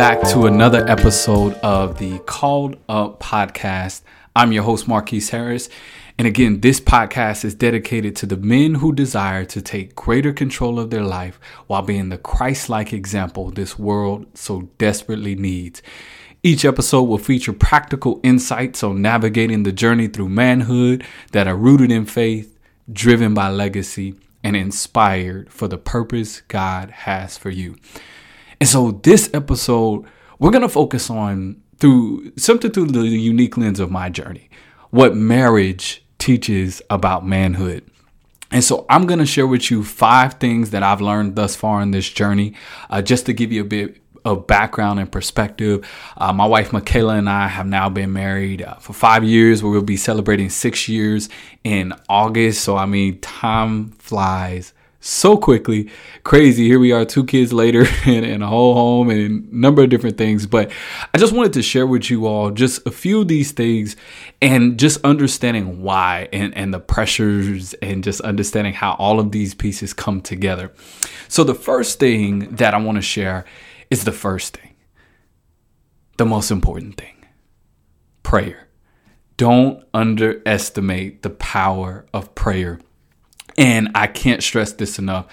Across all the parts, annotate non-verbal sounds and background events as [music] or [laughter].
back to another episode of the Called Up Podcast. I'm your host, Marquise Harris. And again, this podcast is dedicated to the men who desire to take greater control of their life while being the Christ like example this world so desperately needs. Each episode will feature practical insights on navigating the journey through manhood that are rooted in faith, driven by legacy, and inspired for the purpose God has for you. And so this episode, we're going to focus on through something through the unique lens of my journey, what marriage teaches about manhood. And so I'm going to share with you five things that I've learned thus far in this journey, uh, just to give you a bit of background and perspective. Uh, my wife Michaela and I have now been married uh, for five years. We will be celebrating six years in August. So, I mean, time flies so quickly. Crazy. Here we are, two kids later, [laughs] and, and, a whole home, and a number of different things. But I just wanted to share with you all just a few of these things and just understanding why and, and the pressures and just understanding how all of these pieces come together. So, the first thing that I want to share is the first thing, the most important thing prayer. Don't underestimate the power of prayer and I can't stress this enough.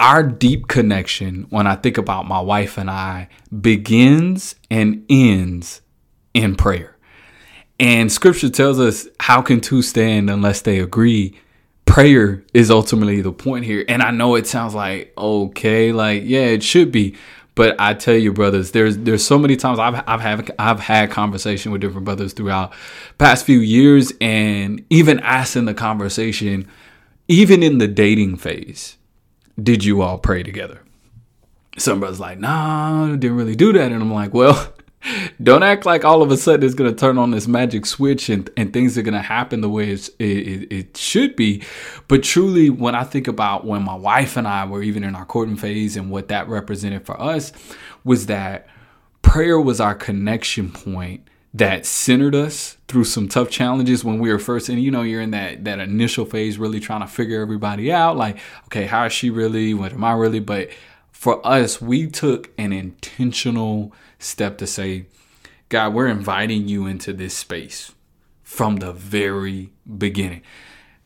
Our deep connection, when I think about my wife and I, begins and ends in prayer. And scripture tells us, how can two stand unless they agree? Prayer is ultimately the point here. And I know it sounds like, okay, like, yeah, it should be. But I tell you, brothers, there's there's so many times I've I've had I've had conversation with different brothers throughout past few years, and even asking the conversation, even in the dating phase, did you all pray together? Some brothers like, nah, didn't really do that. And I'm like, well, [laughs] don't act like all of a sudden it's going to turn on this magic switch and, and things are going to happen the way it, it, it should be. But truly, when I think about when my wife and I were even in our courting phase and what that represented for us, was that prayer was our connection point that centered us through some tough challenges when we were first and you know you're in that that initial phase really trying to figure everybody out like okay how is she really? What am i really? But for us we took an intentional step to say god we're inviting you into this space from the very beginning.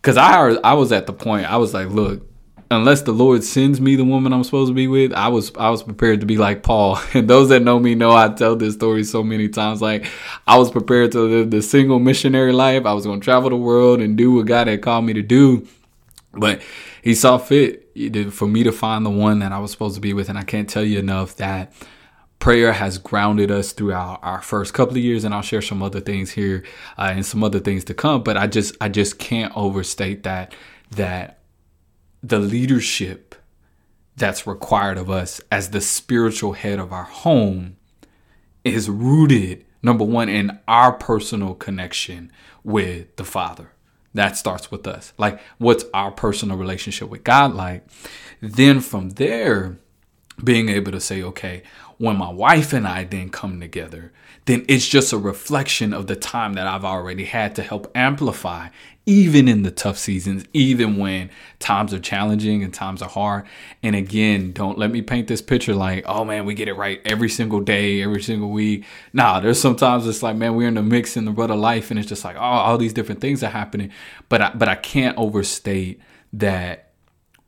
Because i i was at the point i was like look unless the Lord sends me the woman I'm supposed to be with, I was I was prepared to be like Paul. [laughs] And those that know me know I tell this story so many times. Like I was prepared to live the single missionary life. I was going to travel the world and do what God had called me to do. But He saw fit for me to find the one that I was supposed to be with. And I can't tell you enough that prayer has grounded us throughout our first couple of years and i'll share some other things here uh, and some other things to come but i just i just can't overstate that that the leadership that's required of us as the spiritual head of our home is rooted, number one, in our personal connection with the Father. That starts with us. Like, what's our personal relationship with God like? Then from there, being able to say, okay, when my wife and I then come together, then it's just a reflection of the time that I've already had to help amplify, even in the tough seasons, even when times are challenging and times are hard. And again, don't let me paint this picture like, oh man, we get it right every single day, every single week. Nah, there's sometimes it's like, man, we're in the mix in the rut of life, and it's just like, oh, all these different things are happening. But I, but I can't overstate that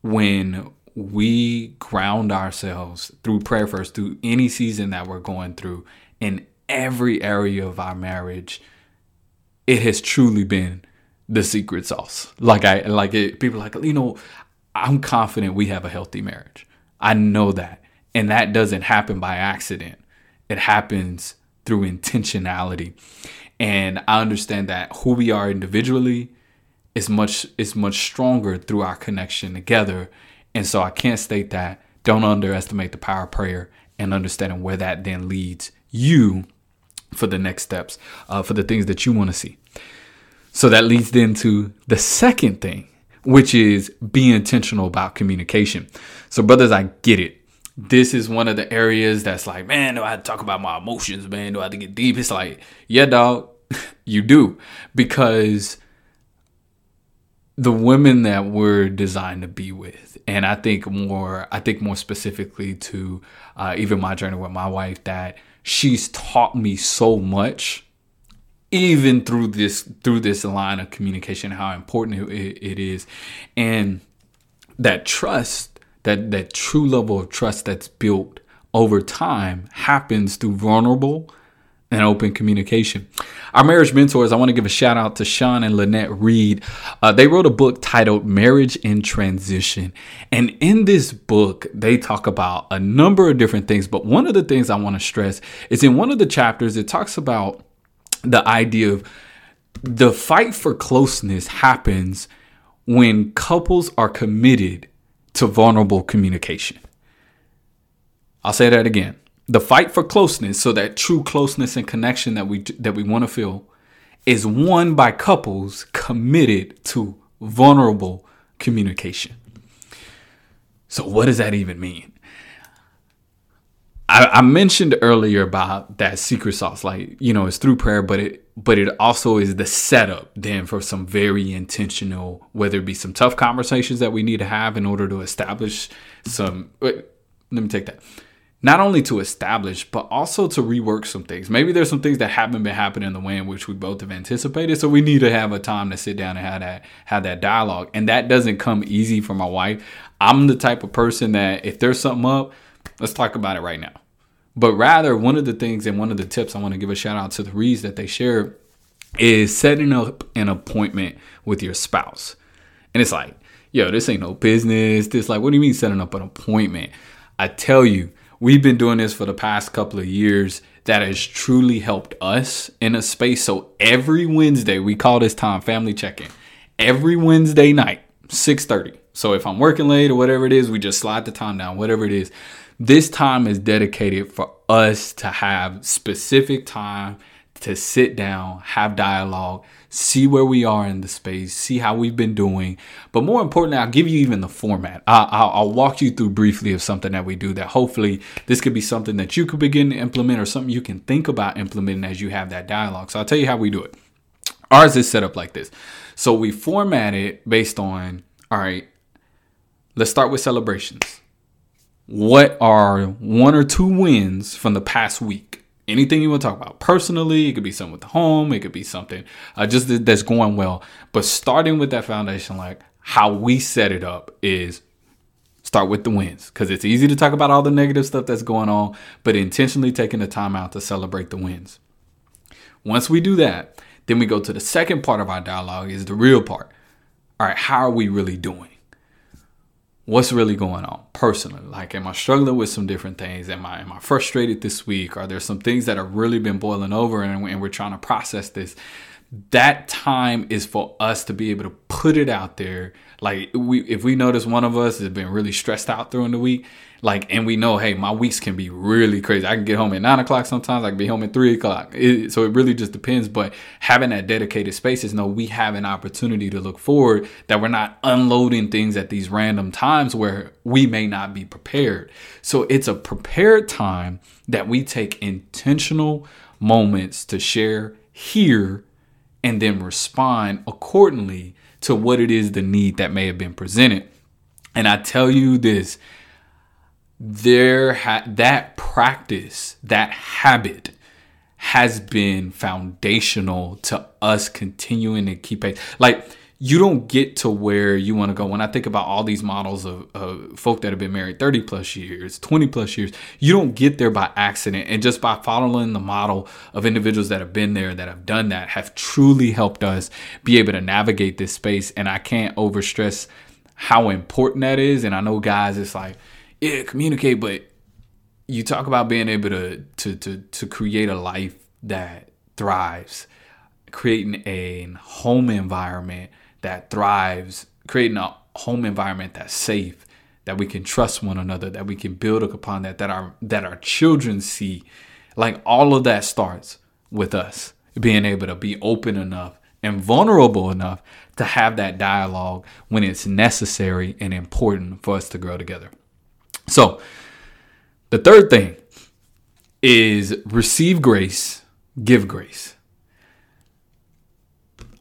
when we ground ourselves through prayer first, through any season that we're going through, in every area of our marriage, it has truly been the secret sauce. Like I like it. People like you know, I'm confident we have a healthy marriage. I know that, and that doesn't happen by accident. It happens through intentionality, and I understand that who we are individually is much is much stronger through our connection together and so I can't state that. Don't underestimate the power of prayer and understanding where that then leads you for the next steps, uh, for the things that you want to see. So that leads then to the second thing, which is be intentional about communication. So, brothers, I get it. This is one of the areas that's like, man, do I have to talk about my emotions, man? Do I have to get deep? It's like, yeah, dog, [laughs] you do. Because the women that we're designed to be with and i think more i think more specifically to uh, even my journey with my wife that she's taught me so much even through this through this line of communication how important it, it is. And that trust that that true level of trust that's built over time happens through vulnerable and open communication. Our marriage mentors, I want to give a shout out to Sean and Lynette Reed. Uh, they wrote a book titled Marriage in Transition. And in this book, they talk about a number of different things. But one of the things I want to stress is in one of the chapters, it talks about the idea of the fight for closeness happens when couples are committed to vulnerable communication. I'll say that again the fight for closeness, so that true closeness and connection that we that we want to feel, is won by couples committed to vulnerable communication. So, what does that even mean? I, I, mentioned earlier about that secret sauce, like you know, it's through prayer, but it but it also is the setup then for some very intentional, whether it be some tough conversations that we need to have in order to establish some. Wait, let me take that not only to establish, but also to rework some things. Maybe there's some things that haven't been happening in the way in which we both have anticipated. So we need to have a time to sit down and have that have that dialogue. And that doesn't come easy for my wife. I'm the type of person that if there's something up, let's talk about it right now. But rather, one of the things and one of the tips I want to give a shout out to the Reeds that they shared is setting up an appointment with your spouse. And it's like, yo, this ain't no business. This like, what do you mean setting up an appointment? I tell you, we've been doing this for the past couple of years that has truly helped us in a space. So every Wednesday, we call this time family check-in. Every Wednesday night, 6:30. So if I'm working late or whatever it is, we just slide the time down, whatever it is. This time is dedicated for us to have specific time to sit down, have dialogue, see where we are in the space, see how we've been doing. But more importantly, I'll give you even the format. I'll, I'll, I'll, walk you through briefly of something that we do that hopefully this could be something that you could begin to implement or something you can think about implementing as you have that dialogue. So I'll tell you how we do it. Ours is set up like this. So we format it based on, all right, let's start with celebrations. What are one or two wins from the past week? Anything you want to talk about personally it could be something with the home it could be something uh, just that's going well. But starting with that foundation like how we set it up is start with the wins because it's easy to talk about all the negative stuff that's going on but intentionally taking the time out to celebrate the wins. Once we do that then we go to the second part of our dialogue is the real part. All right how are we really doing what's really going on personally? Like am i struggling with some different things? Am i am i frustrated this week? Are there some things that have really been boiling over and, and we're trying to process this? That time is for us to be able to put it out there. Like we if we notice one of us has been really stressed out during the week like and we know hey my weeks can be really crazy. I can get home at nine o'clock sometimes. I can be home at three o'clock. It, so it really just depends. But having that dedicated space is no we have an opportunity to look forward that we're not unloading things at these random times where we may not be prepared. So it's a prepared time that we take intentional moments to share hear and then respond accordingly to what it is the need that may have been presented. And i tell you this there ha- that practice, that habit has been foundational to us continuing to keep pace. Like you don't get to where you want to go. When I think about all these models of, of folk that have been married 30 plus years, 20 plus years, you don't get there by accident. And just by following the model of individuals that have been there, that have done that, have truly helped us be able to navigate this space. And I can't overstress how important that is. And I know guys, it's like, yeah, communicate, but you talk about being able to to to to create a life that thrives, creating a home environment that thrives, creating a home environment that's safe, that we can trust one another, that we can build upon that, that our that our children see. Like all of that starts with us being able to be open enough and vulnerable enough to have that dialogue when it's necessary and important for us to grow together. So, the third thing is receive grace, give grace.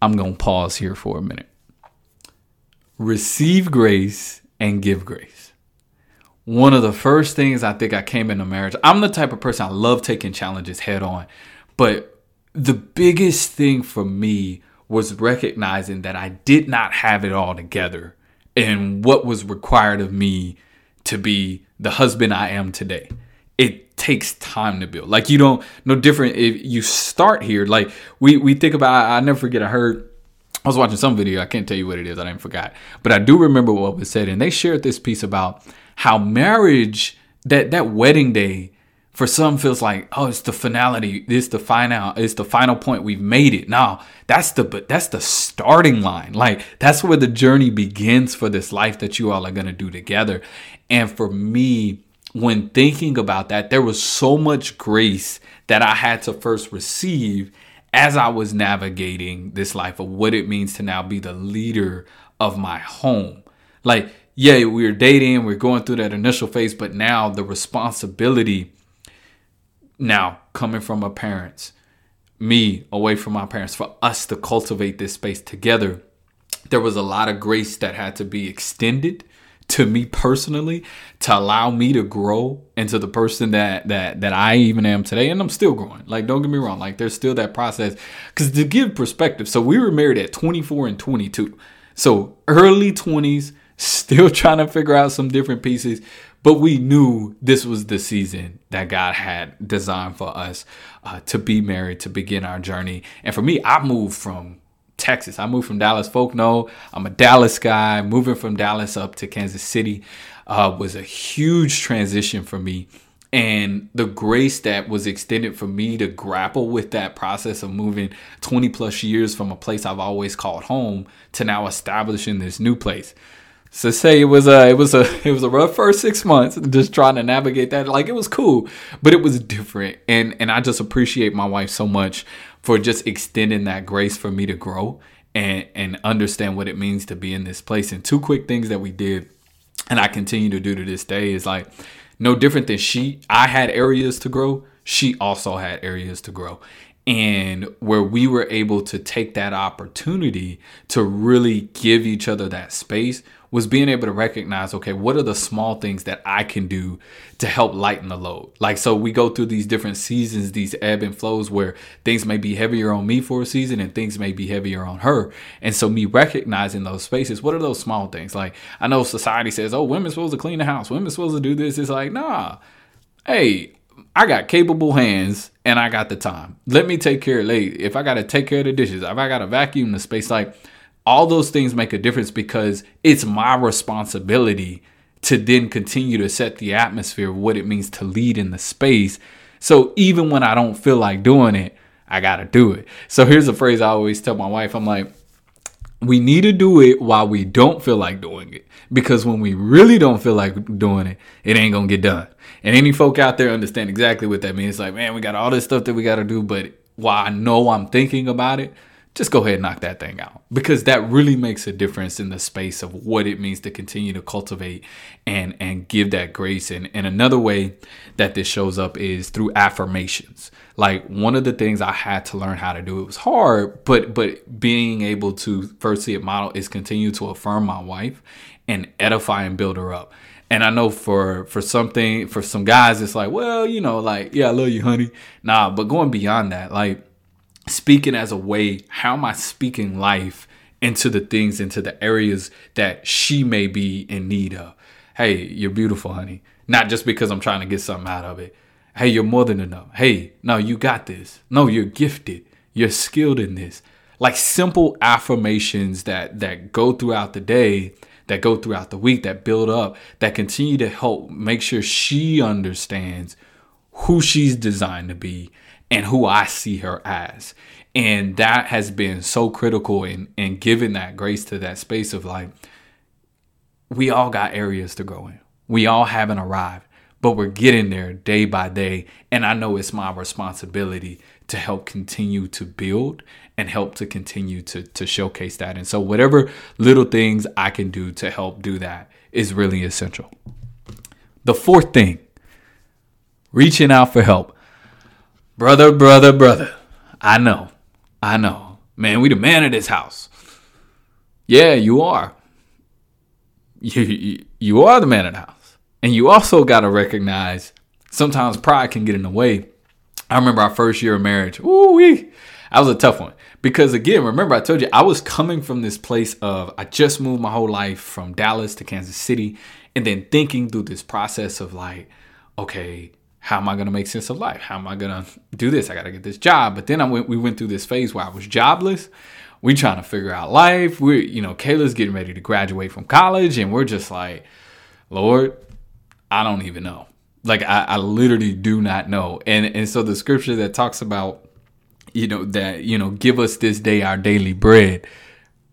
I'm going to pause here for a minute. receive grace and give grace. One of the first things I think I came into marriage, I'm the type of person I love taking challenges head on. But the biggest thing for me was recognizing that I did not have it all together and what was required of me to be the husband I am today. It takes time to build. Like you don't no different if you start here. Like we we think about I never forget I heard I was watching some video, I can't tell you what it is, I didn't forgot. But I do remember what was said and they shared this piece about how marriage that that wedding day for some feels like oh it's the finality it's the final it's the final point we've made it. Now that's the but that's the starting line. Like that's where the journey begins for this life that you all are going to do together. And for me when thinking about that there was so much grace that i had to first receive as i was navigating this life of what it means to now be the leader of my home. Like yeah we're dating we're going through that initial phase but now the responsibility now, coming from my parents, me away from my parents, for us to cultivate this space together, there was a lot of grace that had to be extended to me personally to allow me to grow into the person that that that I even am today and I'm still growing. Like don't get me wrong, like there's still that process cuz to give perspective. So we were married at 24 and 22. So early 20s, still [laughs] trying to figure out some different pieces, but we knew this was the season that God had designed for us uh, to be married, to begin our journey. And for me, I moved from Texas. I moved from Dallas. Folk know I'm a Dallas guy. Moving from Dallas up to Kansas City uh, was a huge transition for me. And the grace that was extended for me to grapple with that process of moving 20 plus years from a place I've always called home to now establishing this new place. So say it was a it was a [laughs] it was a rough first six months just trying to navigate that. Like it was cool, but it was different. And and I just appreciate my wife so much for just extending that grace for me to grow and and understand what it means to be in this place. And two quick things that we did and I continue to do to this day is like no different than she I had areas to grow, she also had areas to grow and where we were able to take that opportunity to really give each other that space was being able to recognize okay what are the small things that i can do to help lighten the load? Like so we go through these different seasons these ebb and flows where things may be heavier on me for a season and things may be heavier on her. And so me recognizing those spaces what are those small things? Like i know society says oh women's supposed to clean the house. Women's supposed to do this. It's like nah. Hey I got capable hands and I got the time. Let me take care of late. If I gotta take care of the dishes, if I gotta vacuum the space, like all those things make a difference because it's my responsibility to then continue to set the atmosphere of what it means to lead in the space. So even when I don't feel like doing it, I gotta do it. So here's a phrase I always tell my wife I'm like, we need to do it while we don't feel like doing it. Because when we really don't feel like doing it, it ain't gonna get done. And any folk out there understand exactly what that means. It's like, man, we got all this stuff that we gotta do, but while I know I'm thinking about it, just go ahead and knock that thing out. Because that really makes a difference in the space of what it means to continue to cultivate and and give that grace. And and another way that this shows up is through affirmations. Like one of the things i had to learn how to do it was hard but but being able to first see it model is continue to affirm my wife and edify and build her up and I know for for something for some guys it's like, well, you know, like, yeah, I love you, honey. Nah, but going beyond that, like speaking as a way, how am I speaking life into the things, into the areas that she may be in need of? Hey, you're beautiful, honey. Not just because I'm trying to get something out of it. Hey, you're more than enough. Hey, no, you got this. No, you're gifted. You're skilled in this. Like simple affirmations that that go throughout the day, that go throughout the week, that build up, that continue to help make sure she understands who she's designed to be and who I see her as. And that has been so critical in, in giving that grace to that space of like, we all got areas to grow in. We all haven't arrived, but we're getting there day by day. And I know it's my responsibility to help continue to build and help to continue to, to showcase that. And so, whatever little things I can do to help do that is really essential. The fourth thing, reaching out for help. Brother, brother, brother. I know. I know. Man, we the man of this house. Yeah, you are. [laughs] you, you, you are the man of the house. And you also got to recognize sometimes pride can get in the way. I remember our first year of marriage. Ooh, wee. That was a tough one. Because again, remember I told you I was coming from this place of I just moved my whole life from Dallas to Kansas City and then thinking through this process of like, okay, how am I to make sense of life? How am I to do this? I got to get this job. But then I went, we went through this phase where I was jobless. We trying to figure out life. We're, you know, Kayla's getting ready to graduate from college and we're just like, Lord, I don't even know. Like I, I literally do not know. And and so the scripture that talks about you know that you know give us this day our daily bread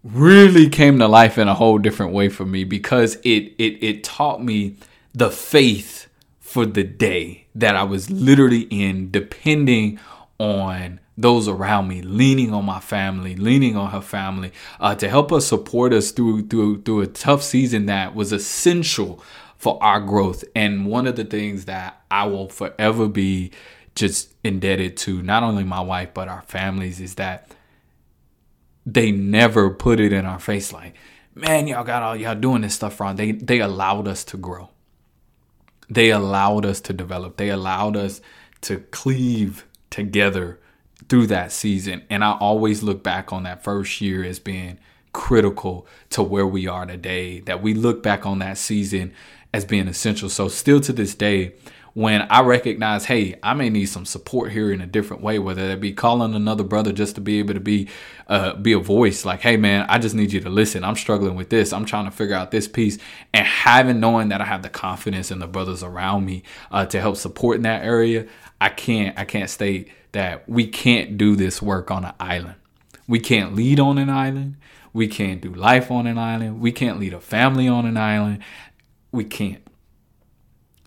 really came to life in a whole different way for me because it it it taught me the faith for the day that I was literally in depending on those around me, leaning on my family, leaning on her family uh, to help us support us through through through a tough season that was essential for our growth. And one of the things that I will forever be just indebted to not only my wife but our families is that they never put it in our face like, man, y'all got all y'all doing this stuff wrong. They they allowed us to grow. They allowed us to develop. They allowed us to cleave together through that season. And I always look back on that first year as being critical to where we are today. That we look back on that season as being essential. So still to this day, when I recognize, hey, I may need some support here in a different way, whether that be calling another brother just to be able to be uh, be a voice, like, hey man, I just need you to listen. I'm struggling with this. I'm trying to figure out this piece, and having knowing that I have the confidence in the brothers around me uh, to help support in that area, I can't I can't state that we can't do this work on an island. We can't lead on an island. We can't do life on an island. We can't lead a family on an island. We can't.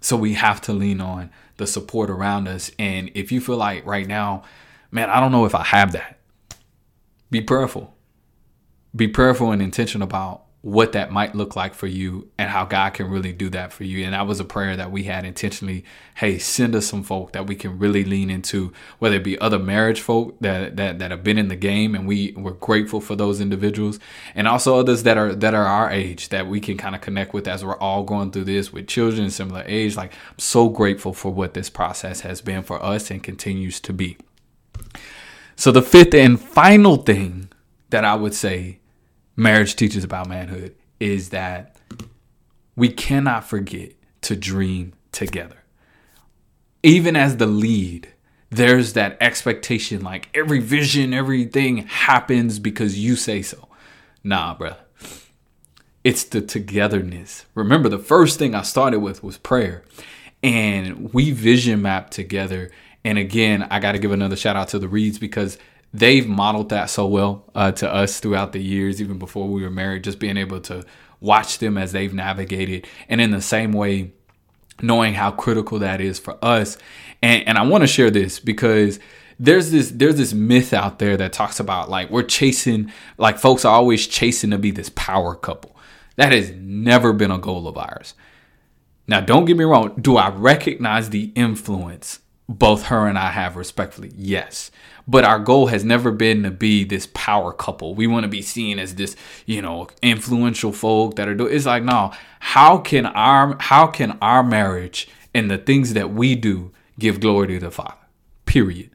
So we have to lean on the support around us. And if you feel like right now, man, I don't know if I have that, be prayerful. Be prayerful and intentional about what that might look like for you and how God can really do that for you. And that was a prayer that we had intentionally. Hey, send us some folk that we can really lean into, whether it be other marriage folk that that, that have been in the game and we we're grateful for those individuals. And also others that are that are our age that we can kind of connect with as we're all going through this with children similar age. Like I'm so grateful for what this process has been for us and continues to be. So the fifth and final thing that I would say marriage teaches about manhood is that we cannot forget to dream together. Even as the lead, there's that expectation like every vision, everything happens because you say so. Nah, bro. It's the togetherness. Remember, the first thing I started with was prayer. And we vision map together. And again, I got to give another shout out to the Reeds because they've modeled that so well uh, to us throughout the years, even before we were married, just being able to watch them as they've navigated. And in the same way, knowing how critical that is for us. And, and I want to share this because there's this there's this myth out there that talks about like we're chasing like folks are always chasing to be this power couple. That has never been a goal of ours. Now, don't get me wrong. Do I recognize the influence both her and I have respectfully? Yes. But our goal has never been to be this power couple. We want to be seen as this, you know, influential folk that are doing. It's like, no. How can our how can our marriage and the things that we do give glory to the Father? Period.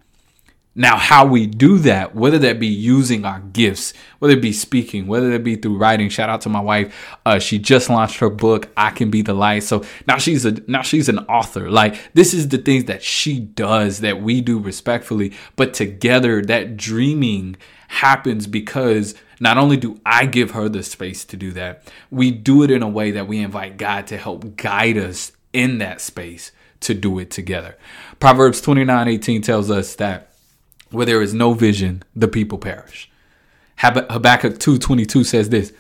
Now, how we do that, whether that be using our gifts, whether it be speaking, whether it be through writing. Shout out to my wife. Uh, she just launched her book, I Can Be the Light. So now she's a now she's an author. Like this is the things that she does that we do respectfully, but together that dreaming happens because not only do I give her the space to do that, we do it in a way that we invite God to help guide us in that space to do it together. Proverbs 29 18 tells us that where there is no vision, the people perish. Habakkuk 2:22 says this.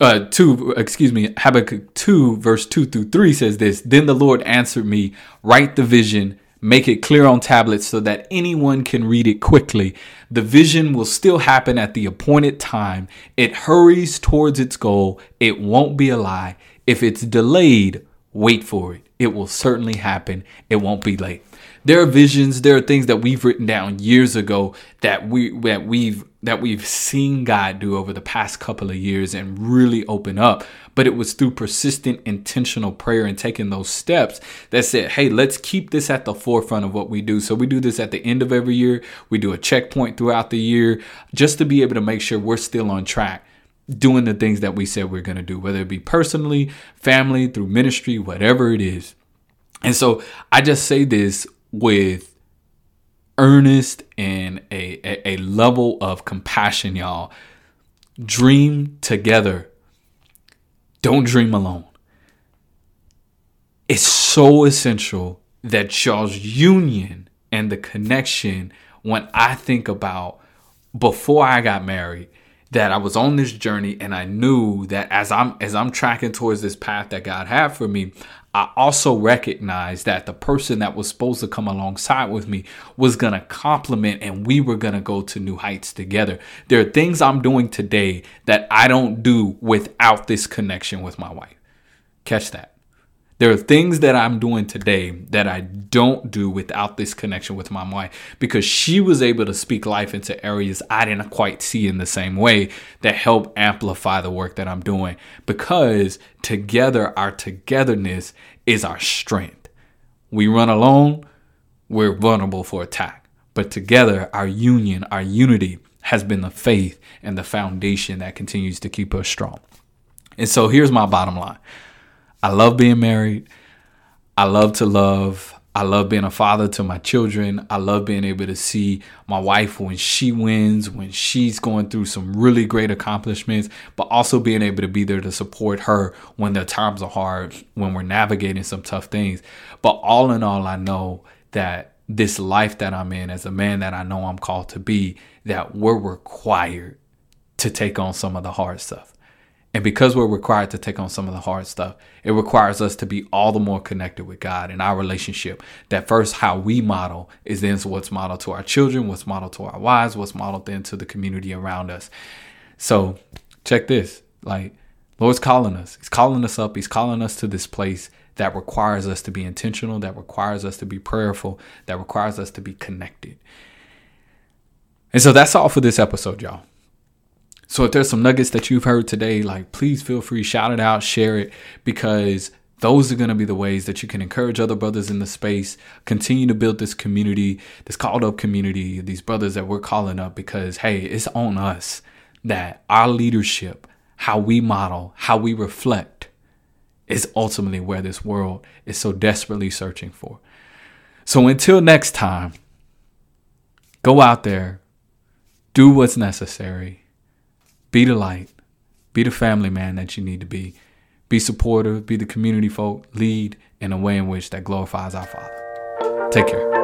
Uh, 2, excuse me, Habakkuk 2, verse 2 through 3 says this Then the Lord answered me, Write the vision, make it clear on tablets so that anyone can read it quickly. The vision will still happen at the appointed time. It hurries towards its goal. It won't be a lie. If it's delayed, wait for it. It will certainly happen. It won't be late There are visions, there are things that we've written down years ago that we that we've that we've seen God do over the past couple of years and really open up. But it was through persistent, intentional prayer and taking those steps that said, hey, let's keep this at the forefront of what we do. So we do this at the end of every year. We do a checkpoint throughout the year just to be able to make sure we're still on track doing the things that we said we're going to do, whether it be personally, family, through ministry, whatever it is. And so I just say this with earnest and a, a, a level of compassion, y'all. Dream together. Don't dream alone. It's so essential that y'all's union and the connection when I think about before I got married that I was on this journey and I knew that as I'm as I'm tracking towards this path that God had for me, I also recognized that the person that was supposed to come alongside with me was going to complement and we were going to go to new heights together. There are things I'm doing today that I don't do without this connection with my wife. Catch that. There are things that I'm doing today that I don't do without this connection with my wife because she was able to speak life into areas I didn't quite see in the same way that help amplify the work that I'm doing because together, our togetherness is our strength. We run alone, we're vulnerable for attack. But together, our union, our unity has been the faith and the foundation that continues to keep us strong. And so here's my bottom line I love being married. I love to love. I love being a father to my children. I love being able to see my wife when she wins, when she's going through some really great accomplishments, but also being able to be there to support her when the times are hard, when we're navigating some tough things. But all in all, I know that this life that I'm in as a man that I know I'm called to be, that we're required to take on some of the hard stuff. And because we're required to take on some of the hard stuff, it requires us to be all the more connected with God in our relationship. That first, how we model is then what's modeled to our children, what's modeled to our wives, what's modeled then to the community around us. So, check this like, Lord's calling us. He's calling us up. He's calling us to this place that requires us to be intentional, that requires us to be prayerful, that requires us to be connected. And so that's all for this episode, y'all. So if there's some nuggets that you've heard today, like please feel free, shout it out, share it, because those are going to be the ways that you can encourage other brothers in the space, continue to build this community, this called up community, these brothers that we're calling up, because hey, it's on us that our leadership, how we model, how we reflect, is ultimately where this world is so desperately searching for. So until next time, go out there, do what's necessary be the light. Be the family man that you need to be. Be supportive. Be the community folk. Lead in a way in which that glorifies our Father. Take care.